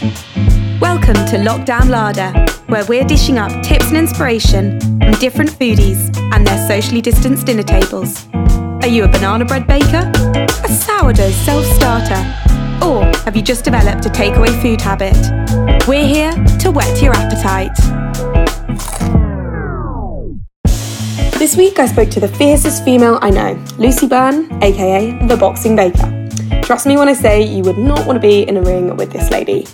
Welcome to Lockdown Larder, where we're dishing up tips and inspiration from different foodies and their socially distanced dinner tables. Are you a banana bread baker? A sourdough self starter? Or have you just developed a takeaway food habit? We're here to whet your appetite. This week I spoke to the fiercest female I know, Lucy Byrne, aka the Boxing Baker. Trust me when I say you would not want to be in a ring with this lady.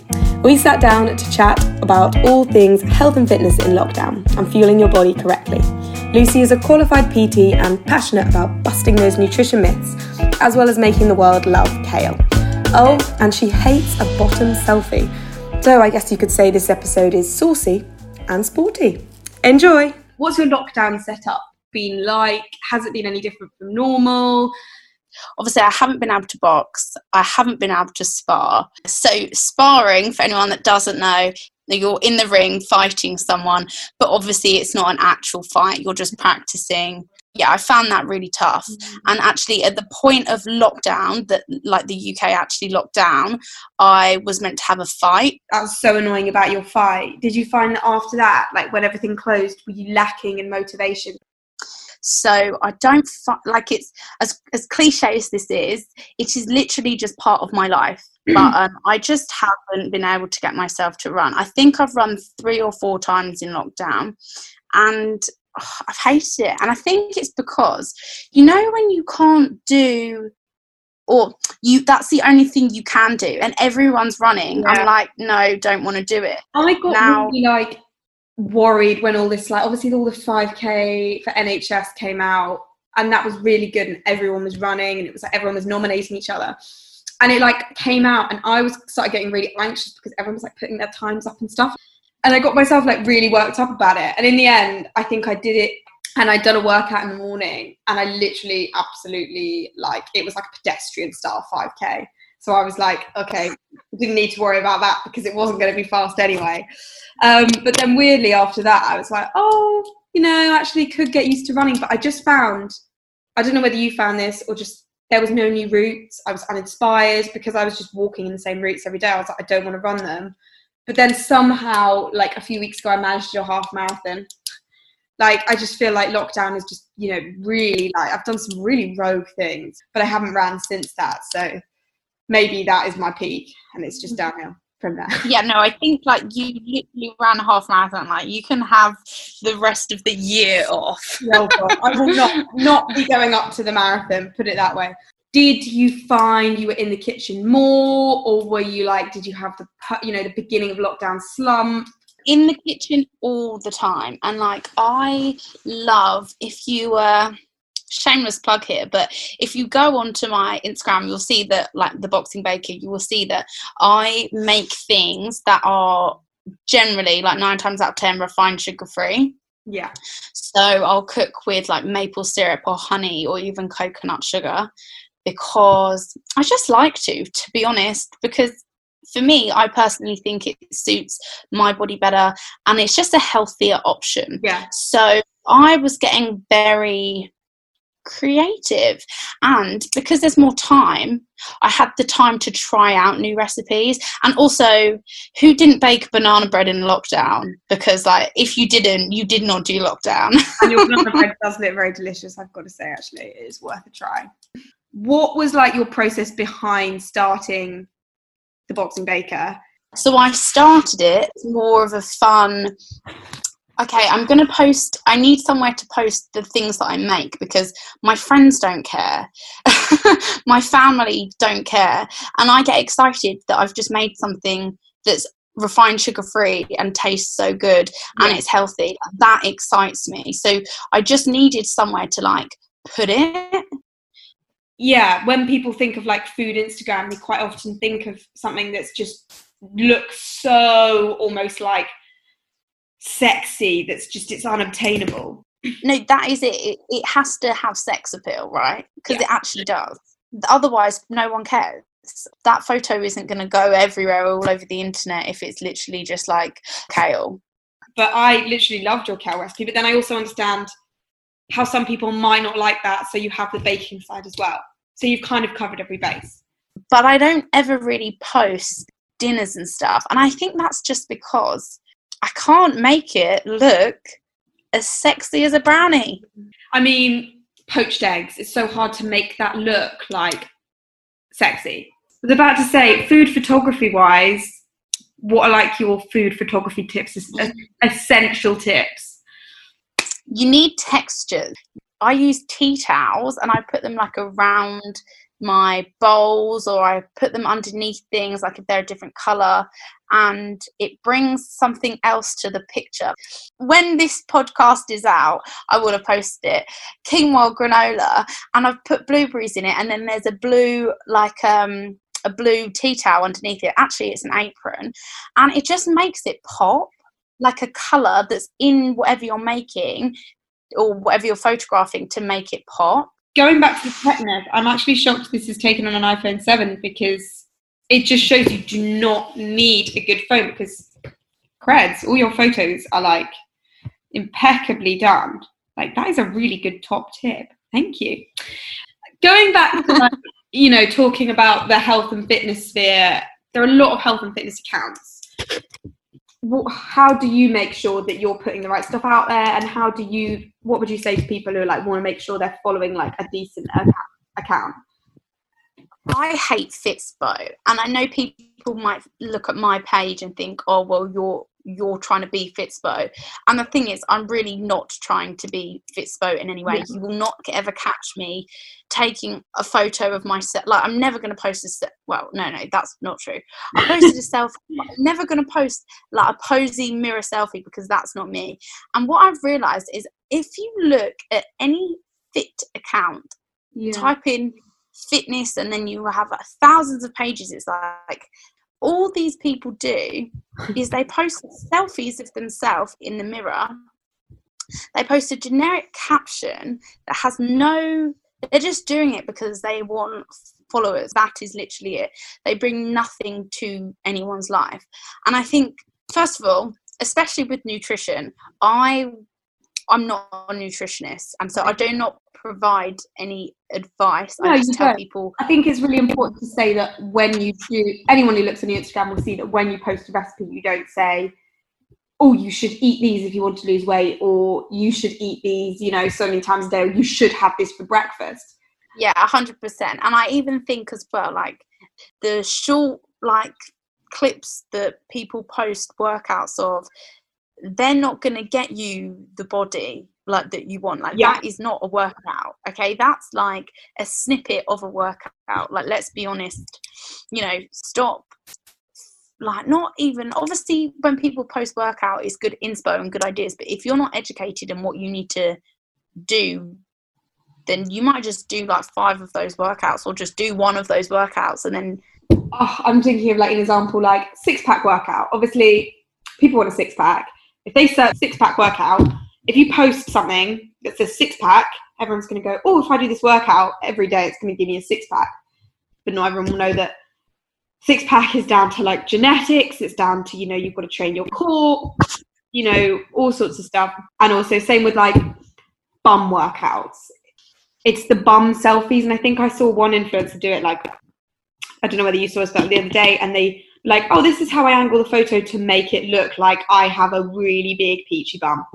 We sat down to chat about all things health and fitness in lockdown and fueling your body correctly. Lucy is a qualified PT and passionate about busting those nutrition myths, as well as making the world love kale. Oh, and she hates a bottom selfie. So I guess you could say this episode is saucy and sporty. Enjoy! What's your lockdown setup been like? Has it been any different from normal? Obviously I haven't been able to box, I haven't been able to spar. So sparring, for anyone that doesn't know, you're in the ring fighting someone, but obviously it's not an actual fight, you're just practicing. Yeah, I found that really tough. Mm-hmm. And actually, at the point of lockdown, that like the UK actually locked down, I was meant to have a fight. That was so annoying about your fight. Did you find that after that, like when everything closed, were you lacking in motivation? So I don't like it's as as cliche as this is. It is literally just part of my life. but um, I just haven't been able to get myself to run. I think I've run three or four times in lockdown, and oh, I've hated it. And I think it's because you know when you can't do or you that's the only thing you can do and everyone's running yeah. i'm like no don't want to do it i got now, really like worried when all this like obviously all the 5k for NHS came out and that was really good and everyone was running and it was like everyone was nominating each other. And it like came out and I was started getting really anxious because everyone was like putting their times up and stuff. And I got myself like really worked up about it. And in the end I think I did it and I'd done a workout in the morning and I literally absolutely like it was like a pedestrian style 5k so I was like, okay, didn't need to worry about that because it wasn't going to be fast anyway. Um, but then weirdly after that, I was like, oh, you know, actually could get used to running. But I just found, I don't know whether you found this or just there was no new routes. I was uninspired because I was just walking in the same routes every day. I was like, I don't want to run them. But then somehow, like a few weeks ago, I managed to do a half marathon. Like I just feel like lockdown is just, you know, really like I've done some really rogue things, but I haven't ran since that. So maybe that is my peak and it's just mm-hmm. downhill from there. Yeah, no, I think like you literally ran a half marathon. Like you can have the rest of the year off. God, I will not not be going up to the marathon. Put it that way. Did you find you were in the kitchen more, or were you like? Did you have the you know the beginning of lockdown slump? In the kitchen all the time, and like I love if you were shameless plug here, but if you go onto my Instagram, you'll see that, like the boxing baker, you will see that I make things that are generally like nine times out of ten refined sugar free. Yeah. So I'll cook with like maple syrup or honey or even coconut sugar because I just like to, to be honest, because for me, I personally think it suits my body better and it's just a healthier option. Yeah. So I was getting very creative. And because there's more time, I had the time to try out new recipes. And also, who didn't bake banana bread in lockdown? Because, like, if you didn't, you did not do lockdown. and your banana bread does look very delicious, I've got to say, actually. It is worth a try. What was like your process behind starting the Boxing Baker? So I started it more of a fun okay, I'm going to post, I need somewhere to post the things that I make because my friends don't care. my family don't care. And I get excited that I've just made something that's refined sugar free and tastes so good and it's healthy. That excites me. So I just needed somewhere to like put it. Yeah, when people think of like food Instagram, they quite often think of something that's just looks so almost like sexy that's just it's unobtainable. No that is it. It, it has to have sex appeal right? Because yeah. it actually does. Otherwise no one cares. That photo isn't going to go everywhere all over the internet if it's literally just like kale. But i literally loved your kale recipe but then i also understand how some people might not like that so you have the baking side as well. So you've kind of covered every base. But i don't ever really post dinners and stuff. And I think that's just because I can't make it look as sexy as a brownie. I mean, poached eggs. It's so hard to make that look like sexy. I was about to say, food photography wise, what are like your food photography tips? Essential tips. You need textures. I use tea towels and I put them like around my bowls or I put them underneath things like if they're a different color and it brings something else to the picture. When this podcast is out, I will have posted it. Quinoa granola and I've put blueberries in it and then there's a blue like um a blue tea towel underneath it. Actually it's an apron and it just makes it pop like a color that's in whatever you're making or whatever you're photographing to make it pop going back to the technique, I'm actually shocked this is taken on an iPhone 7 because it just shows you do not need a good phone because creds, all your photos are like impeccably done. Like that is a really good top tip. Thank you. Going back to you know, talking about the health and fitness sphere, there are a lot of health and fitness accounts how do you make sure that you're putting the right stuff out there and how do you what would you say to people who are like want to make sure they're following like a decent account i hate fitspo and i know people might look at my page and think oh well you're you're trying to be Fitspo. And the thing is, I'm really not trying to be Fitspo in any way. Yeah. You will not ever catch me taking a photo of myself. Like, I'm never going to post a se- well, no, no, that's not true. I posted a selfie. I'm never going to post like a posy mirror selfie because that's not me. And what I've realized is if you look at any fit account, yeah. type in fitness and then you have like, thousands of pages it's like all these people do is they post selfies of themselves in the mirror. They post a generic caption that has no, they're just doing it because they want followers. That is literally it. They bring nothing to anyone's life. And I think, first of all, especially with nutrition, I I'm not a nutritionist, and so I do not provide any advice. No, I just tell don't. people. I think it's really important to say that when you do, anyone who looks on your Instagram will see that when you post a recipe, you don't say, "Oh, you should eat these if you want to lose weight," or "You should eat these, you know, so many times a day," or "You should have this for breakfast." Yeah, hundred percent. And I even think as well, like the short, like clips that people post workouts of they're not going to get you the body like that you want like yeah. that is not a workout okay? That's like a snippet of a workout like let's be honest you know stop like not even obviously when people post workout it's good inspo and good ideas but if you're not educated in what you need to do then you might just do like five of those workouts or just do one of those workouts and then oh, i'm thinking of like an example like six pack workout. Obviously people want a six pack if they search six pack workout, if you post something that says six pack, everyone's going to go, oh, if I do this workout every day, it's going to give me a six pack. But not everyone will know that six pack is down to like genetics. It's down to, you know, you've got to train your core, you know, all sorts of stuff. And also, same with like bum workouts. It's the bum selfies. And I think I saw one influencer do it like, I don't know whether you saw us but the other day, and they like, oh, this is how I angle the photo to make it look like I have a really big peachy bum.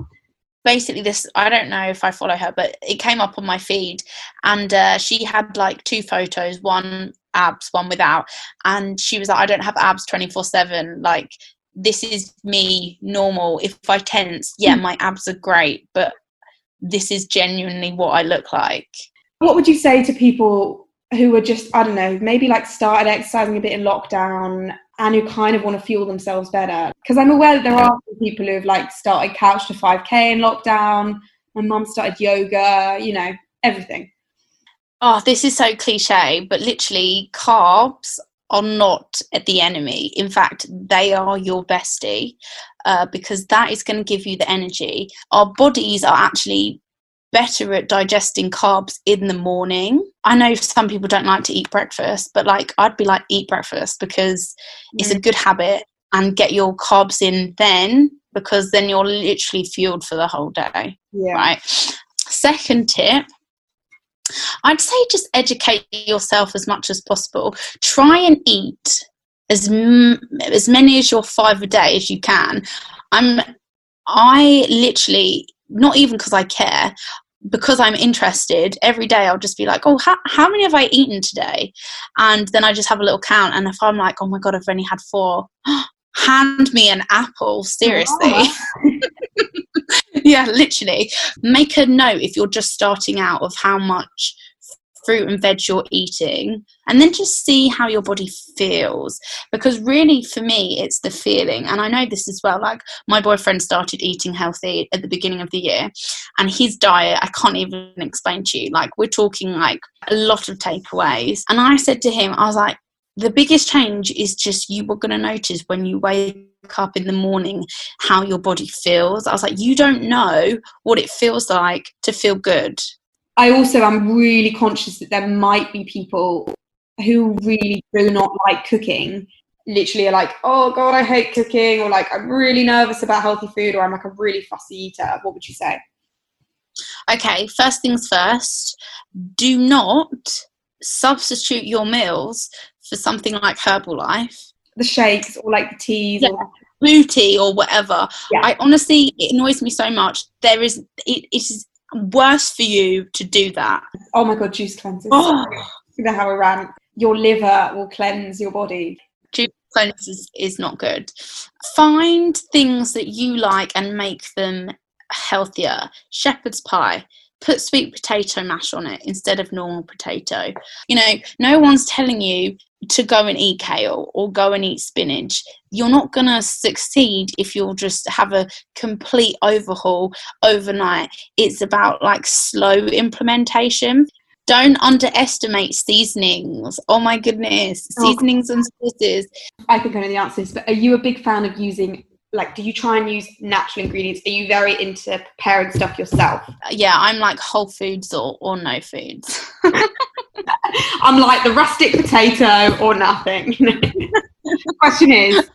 Basically, this I don't know if I follow her, but it came up on my feed, and uh, she had like two photos, one abs, one without, and she was like, I don't have abs twenty four seven, like this is me normal. If I tense, yeah, my abs are great, but this is genuinely what I look like. What would you say to people who are just, I don't know, maybe like started exercising a bit in lockdown and who kind of want to fuel themselves better. Because I'm aware that there are people who have like started couch to 5k in lockdown. My mum started yoga, you know, everything. Oh, this is so cliche, but literally, carbs are not the enemy. In fact, they are your bestie uh, because that is going to give you the energy. Our bodies are actually better at digesting carbs in the morning. I know some people don't like to eat breakfast, but like I'd be like eat breakfast because mm. it's a mm. good habit and get your carbs in then because then you're literally fueled for the whole day. Yeah. Right. Second tip, I'd say just educate yourself as much as possible. Try and eat as m- as many as your five a day as you can. I'm I literally not even because I care, because I'm interested, every day I'll just be like, oh, how, how many have I eaten today? And then I just have a little count. And if I'm like, oh my God, I've only had four, hand me an apple, seriously. Oh. yeah, literally. Make a note if you're just starting out of how much fruit and veg you're eating and then just see how your body feels because really for me it's the feeling and i know this as well like my boyfriend started eating healthy at the beginning of the year and his diet i can't even explain to you like we're talking like a lot of takeaways and i said to him i was like the biggest change is just you were going to notice when you wake up in the morning how your body feels. I was like, you don't know what it feels like to feel good. I also am really conscious that there might be people who really do not like cooking literally are like, oh God, I hate cooking, or like, I'm really nervous about healthy food, or I'm like a really fussy eater. What would you say? Okay, first things first, do not substitute your meals for something like Herbalife. The shakes or like the teas yeah. or booty or whatever. Yeah. I honestly, it annoys me so much. There is, it, it is worse for you to do that. Oh my god, juice cleanses. Oh. You know how I ran. Your liver will cleanse your body. Juice cleanses is not good. Find things that you like and make them healthier. Shepherd's pie. Put sweet potato mash on it instead of normal potato. You know, no one's telling you to go and eat kale or go and eat spinach. You're not going to succeed if you'll just have a complete overhaul overnight. It's about like slow implementation. Don't underestimate seasonings. Oh my goodness, oh. seasonings and sauces. I think I know the answers, but are you a big fan of using like do you try and use natural ingredients are you very into preparing stuff yourself yeah i'm like whole foods or, or no foods I'm like the rustic potato or nothing. the question is,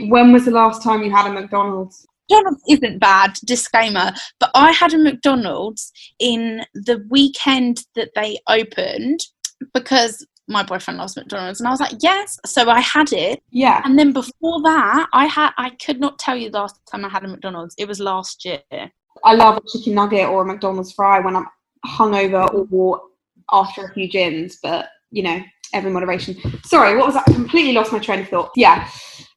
when was the last time you had a McDonald's? McDonald's isn't bad, disclaimer, but I had a McDonald's in the weekend that they opened because my boyfriend loves McDonald's and I was like, yes. So I had it. Yeah. And then before that, I had I could not tell you the last time I had a McDonald's. It was last year. I love a chicken nugget or a McDonald's fry when I'm hungover or after a few gins, but you know, every moderation. Sorry, what was that? I completely lost my train of thought. Yeah.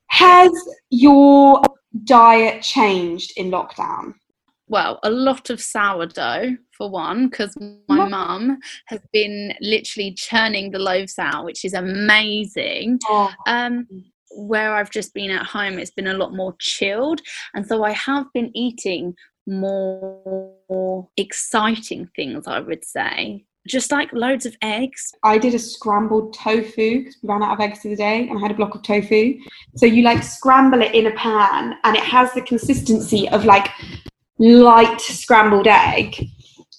Has your diet changed in lockdown? Well, a lot of sourdough for one, because my mum has been literally churning the loaves out, which is amazing. Oh. Um, where I've just been at home, it's been a lot more chilled. And so I have been eating more exciting things, I would say just like loads of eggs. I did a scrambled tofu because we ran out of eggs the other day and I had a block of tofu. So you like scramble it in a pan and it has the consistency of like light scrambled egg.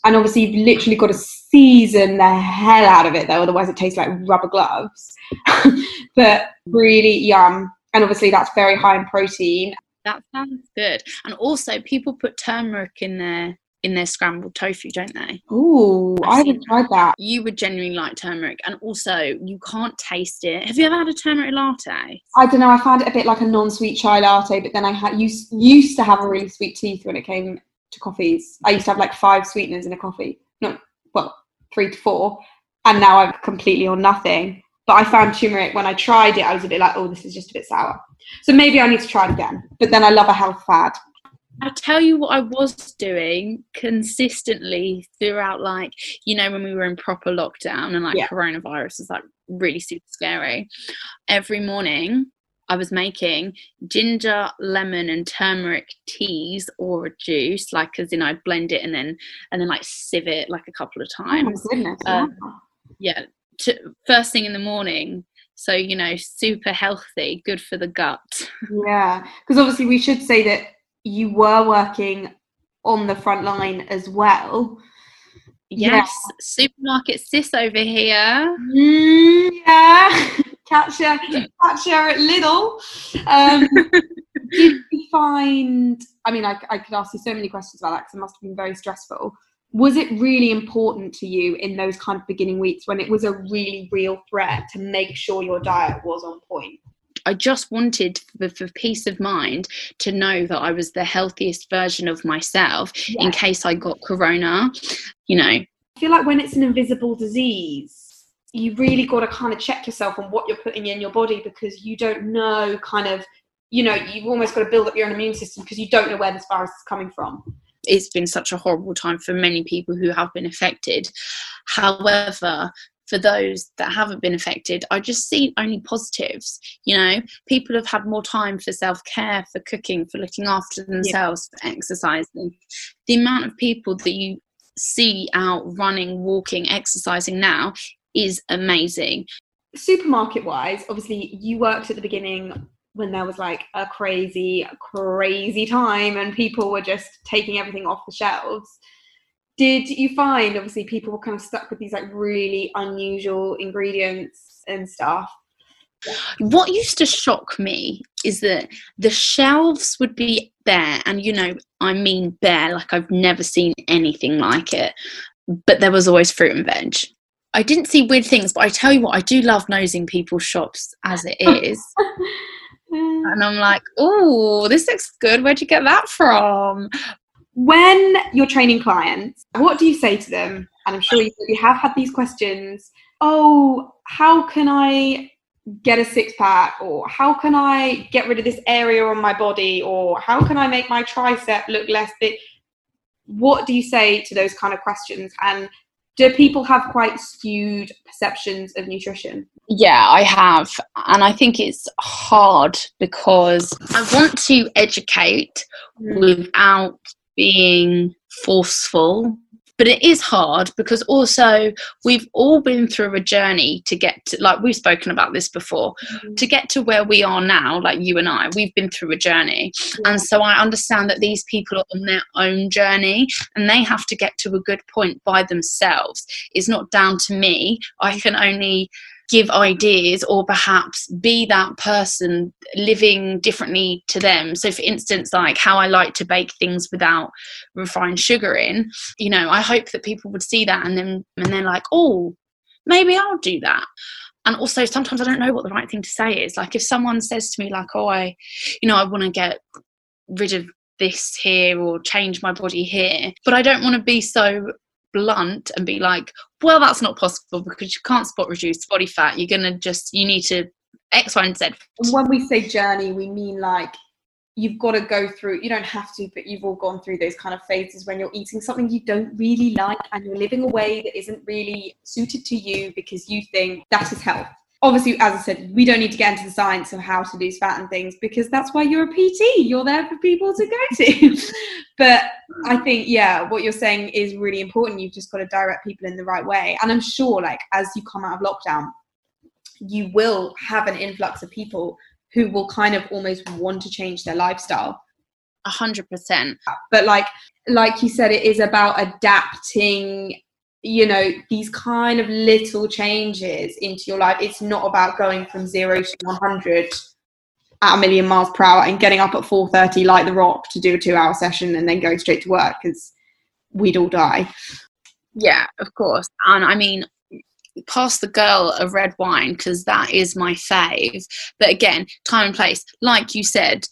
And obviously you've literally got to season the hell out of it though, otherwise it tastes like rubber gloves. but really yum. And obviously that's very high in protein. That sounds good. And also people put turmeric in their in their scrambled tofu, don't they? Oh, I haven't tried that. You would genuinely like turmeric, and also you can't taste it. Have you ever had a turmeric latte? I don't know. I found it a bit like a non-sweet chai latte, but then I had used used to have a really sweet teeth when it came to coffees. I used to have like five sweeteners in a coffee. No, well, three to four, and now I'm completely on nothing. But I found turmeric when I tried it. I was a bit like, oh, this is just a bit sour. So maybe I need to try it again. But then I love a health fad. I tell you what I was doing consistently throughout, like, you know, when we were in proper lockdown and like yeah. coronavirus was like really super scary. Every morning I was making ginger, lemon, and turmeric teas or a juice, like as in I blend it and then and then like sieve it like a couple of oh times. Oh goodness, um, yeah, to, first thing in the morning so you know super healthy good for the gut yeah because obviously we should say that you were working on the front line as well. Yes, yeah. supermarket sis over here. Mm, yeah, catch her, catch her at Lidl. Um, did you find? I mean, I, I could ask you so many questions about that because it must have been very stressful. was it really important to you in those kind of beginning weeks when it was a really real threat to make sure your diet was on point? I just wanted for, for, peace of mind to know that I was the healthiest version of myself yeah. in case I got corona. You know, I feel like when it's an invisible disease, you really got to kind of check yourself on what you're putting in your body because you don't know kind of, you know, you've almost got to build up your own immune system because you don't know where this virus is coming from it's been such a horrible time for many people who have been affected. However, for those that haven't been affected, I just see only positives. You know, people have had more time for self care, for cooking, for looking after themselves, yeah. for exercising. The amount of people that you see out running, walking, exercising now is amazing. Supermarket wise, obviously, you worked at the beginning when there was like a crazy, crazy time and people were just taking everything off the shelves. Did you find obviously people were kind of stuck with these like really unusual ingredients and stuff? What used to shock me is that the shelves would be bare, and you know, I mean bare, like I've never seen anything like it, but there was always fruit and veg. I didn't see weird things, but I tell you what, I do love nosing people's shops as it is. and I'm like, oh, this looks good. Where'd you get that from? When you're training clients, what do you say to them? And I'm sure you, you have had these questions. Oh, how can I get a six pack? Or how can I get rid of this area on my body? Or how can I make my tricep look less big? What do you say to those kind of questions? And do people have quite skewed perceptions of nutrition? Yeah, I have. And I think it's hard because I want to educate mm. without being forceful but it is hard because also we've all been through a journey to get to like we've spoken about this before mm-hmm. to get to where we are now like you and i we've been through a journey yeah. and so i understand that these people are on their own journey and they have to get to a good point by themselves it's not down to me i can only give ideas or perhaps be that person living differently to them. So for instance like how i like to bake things without refined sugar in you know i hope that people would see that and then and they're like oh maybe i'll do that. And also sometimes i don't know what the right thing to say is. Like if someone says to me like oh i you know i want to get rid of this here or change my body here but i don't want to be so blunt and be like, well, that's not possible because you can't spot reduce body fat. You're going to just, you need to X, Y, and Z. When we say journey, we mean like you've got to go through, you don't have to, but you've all gone through those kind of phases when you're eating something you don't really like and you're living a way that isn't really suited to you because you think that is health obviously, as I said, we don't need to get into the science of how to lose fat and things because that's why you're a PT. You're there for people to go to. but I think, yeah, what you're saying is really important. You've just got to direct people in the right way. And I'm sure, like, as you come out of lockdown, you will have an influx of people who will kind of almost want to change their lifestyle. A hundred percent. But like, like you said, it is about adapting you know these kind of little changes into your life it's not about going from 0 to 100 at a million miles per hour and getting up at 4.30 like the rock to do a two hour session and then going straight to work because we'd all die. Yeah of course. And i mean pass the girl a red wine because that is my fave. But again time and place. Like you said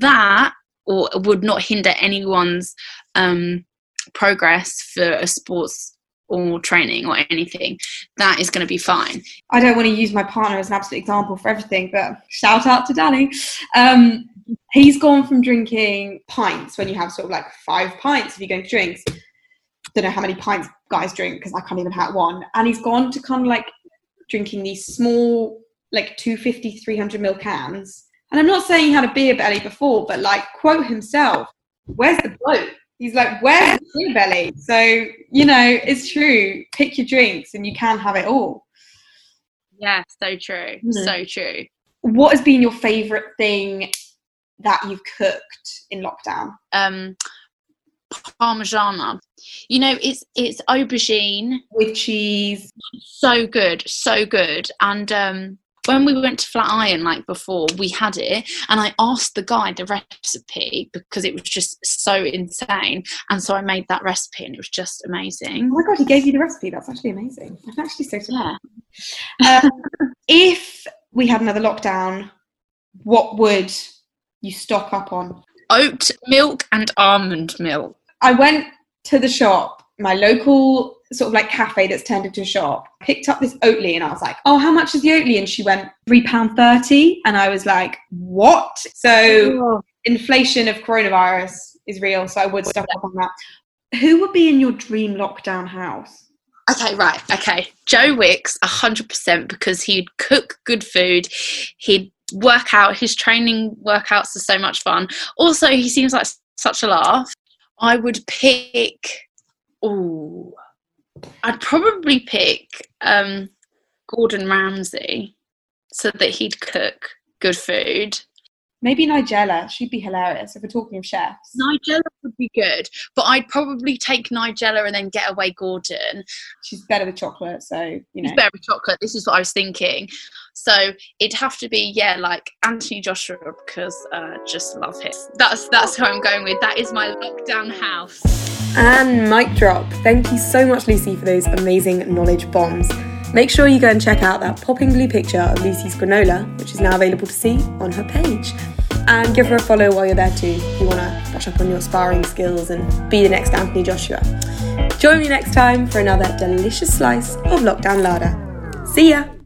that or would not hinder anyone's um progress for a sports or training or anything, that is going to be fine. I don't want to use my partner as an absolute example for everything, but shout out to Danny. Um, he's gone from drinking pints when you have sort of like five pints if you're going for drinks. Don't know how many pints guys drink because I can't even have one. And he's gone to kind of like drinking these small, like 250, 300 mil cans. And I'm not saying he had a beer belly before, but like, quote himself, where's the bloke? He's like, where's the belly? So, you know, it's true. Pick your drinks and you can have it all. Yeah, so true. Mm-hmm. So true. What has been your favourite thing that you've cooked in lockdown? Um Parmigiana. You know, it's it's aubergine with cheese. So good, so good. And um when we went to Flatiron, like before, we had it, and I asked the guy the recipe because it was just so insane, and so I made that recipe, and it was just amazing. Oh my god, he gave you the recipe. That's actually amazing. I'm actually so Yeah. Um, if we had another lockdown, what would you stock up on? Oat milk and almond milk. I went to the shop, my local sort of like cafe that's turned into a shop, picked up this Oatly and I was like, oh, how much is the Oatly? And she went, £3.30. And I was like, what? So oh. inflation of coronavirus is real. So I would stop up on that. Who would be in your dream lockdown house? Okay, right. Okay. Joe Wicks, 100% because he'd cook good food. He'd work out. His training workouts are so much fun. Also, he seems like such a laugh. I would pick. Oh, I'd probably pick um, Gordon Ramsay so that he'd cook good food. Maybe Nigella. She'd be hilarious if we're talking of chefs. Nigella would be good, but I'd probably take Nigella and then get away Gordon. She's better with chocolate, so you know. He's better with chocolate. This is what I was thinking. So it'd have to be yeah, like Anthony Joshua because uh, just love him. That's that's who I'm going with. That is my lockdown house. And mic drop. Thank you so much, Lucy, for those amazing knowledge bombs. Make sure you go and check out that popping blue picture of Lucy's granola, which is now available to see on her page. And give her a follow while you're there too, if you want to brush up on your sparring skills and be the next Anthony Joshua. Join me next time for another delicious slice of Lockdown Larder. See ya!